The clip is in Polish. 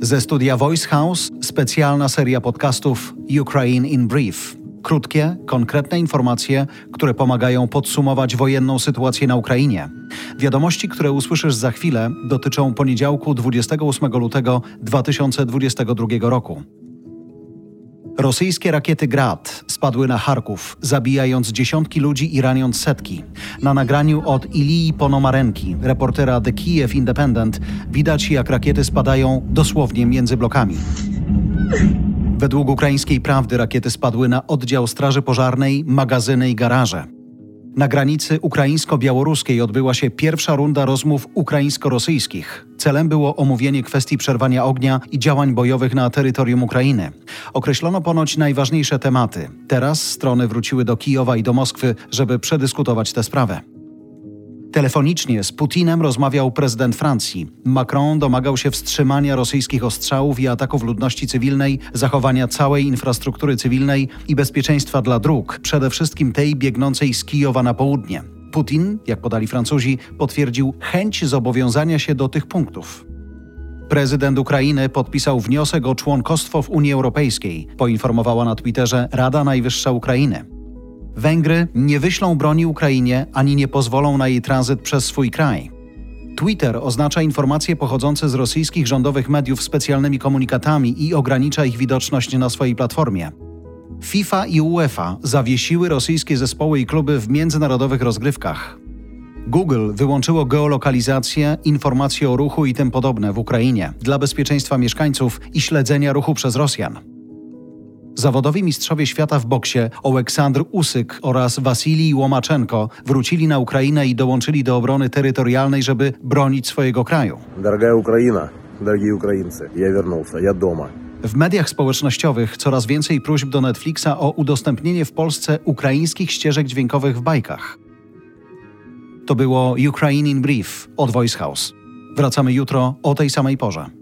Ze studia Voice House specjalna seria podcastów Ukraine in Brief. Krótkie, konkretne informacje, które pomagają podsumować wojenną sytuację na Ukrainie. Wiadomości, które usłyszysz za chwilę, dotyczą poniedziałku 28 lutego 2022 roku. Rosyjskie rakiety Grad spadły na Charków, zabijając dziesiątki ludzi i raniąc setki. Na nagraniu od Ilii Ponomarenki, reportera The Kiev Independent, widać jak rakiety spadają dosłownie między blokami. Według ukraińskiej prawdy rakiety spadły na oddział Straży Pożarnej, magazyny i garaże. Na granicy ukraińsko-białoruskiej odbyła się pierwsza runda rozmów ukraińsko-rosyjskich. Celem było omówienie kwestii przerwania ognia i działań bojowych na terytorium Ukrainy. Określono ponoć najważniejsze tematy. Teraz strony wróciły do Kijowa i do Moskwy, żeby przedyskutować tę sprawę. Telefonicznie z Putinem rozmawiał prezydent Francji. Macron domagał się wstrzymania rosyjskich ostrzałów i ataków ludności cywilnej, zachowania całej infrastruktury cywilnej i bezpieczeństwa dla dróg, przede wszystkim tej biegnącej z Kijowa na południe. Putin, jak podali Francuzi, potwierdził chęć zobowiązania się do tych punktów. Prezydent Ukrainy podpisał wniosek o członkostwo w Unii Europejskiej, poinformowała na Twitterze Rada Najwyższa Ukrainy. Węgry nie wyślą broni Ukrainie ani nie pozwolą na jej tranzyt przez swój kraj. Twitter oznacza informacje pochodzące z rosyjskich rządowych mediów specjalnymi komunikatami i ogranicza ich widoczność na swojej platformie. FIFA i UEFA zawiesiły rosyjskie zespoły i kluby w międzynarodowych rozgrywkach. Google wyłączyło geolokalizację, informacje o ruchu i tym podobne w Ukrainie dla bezpieczeństwa mieszkańców i śledzenia ruchu przez Rosjan. Zawodowi mistrzowie świata w boksie Oleksandr Usyk oraz Wasilij Łomaczenko wrócili na Ukrainę i dołączyli do obrony terytorialnej, żeby bronić swojego kraju. Droga Ukraina, drogi Ukraińcy, ja wróciłem, ja doma. W mediach społecznościowych coraz więcej próśb do Netflixa o udostępnienie w Polsce ukraińskich ścieżek dźwiękowych w bajkach. To było Ukraine in Brief od Voice House. Wracamy jutro o tej samej porze.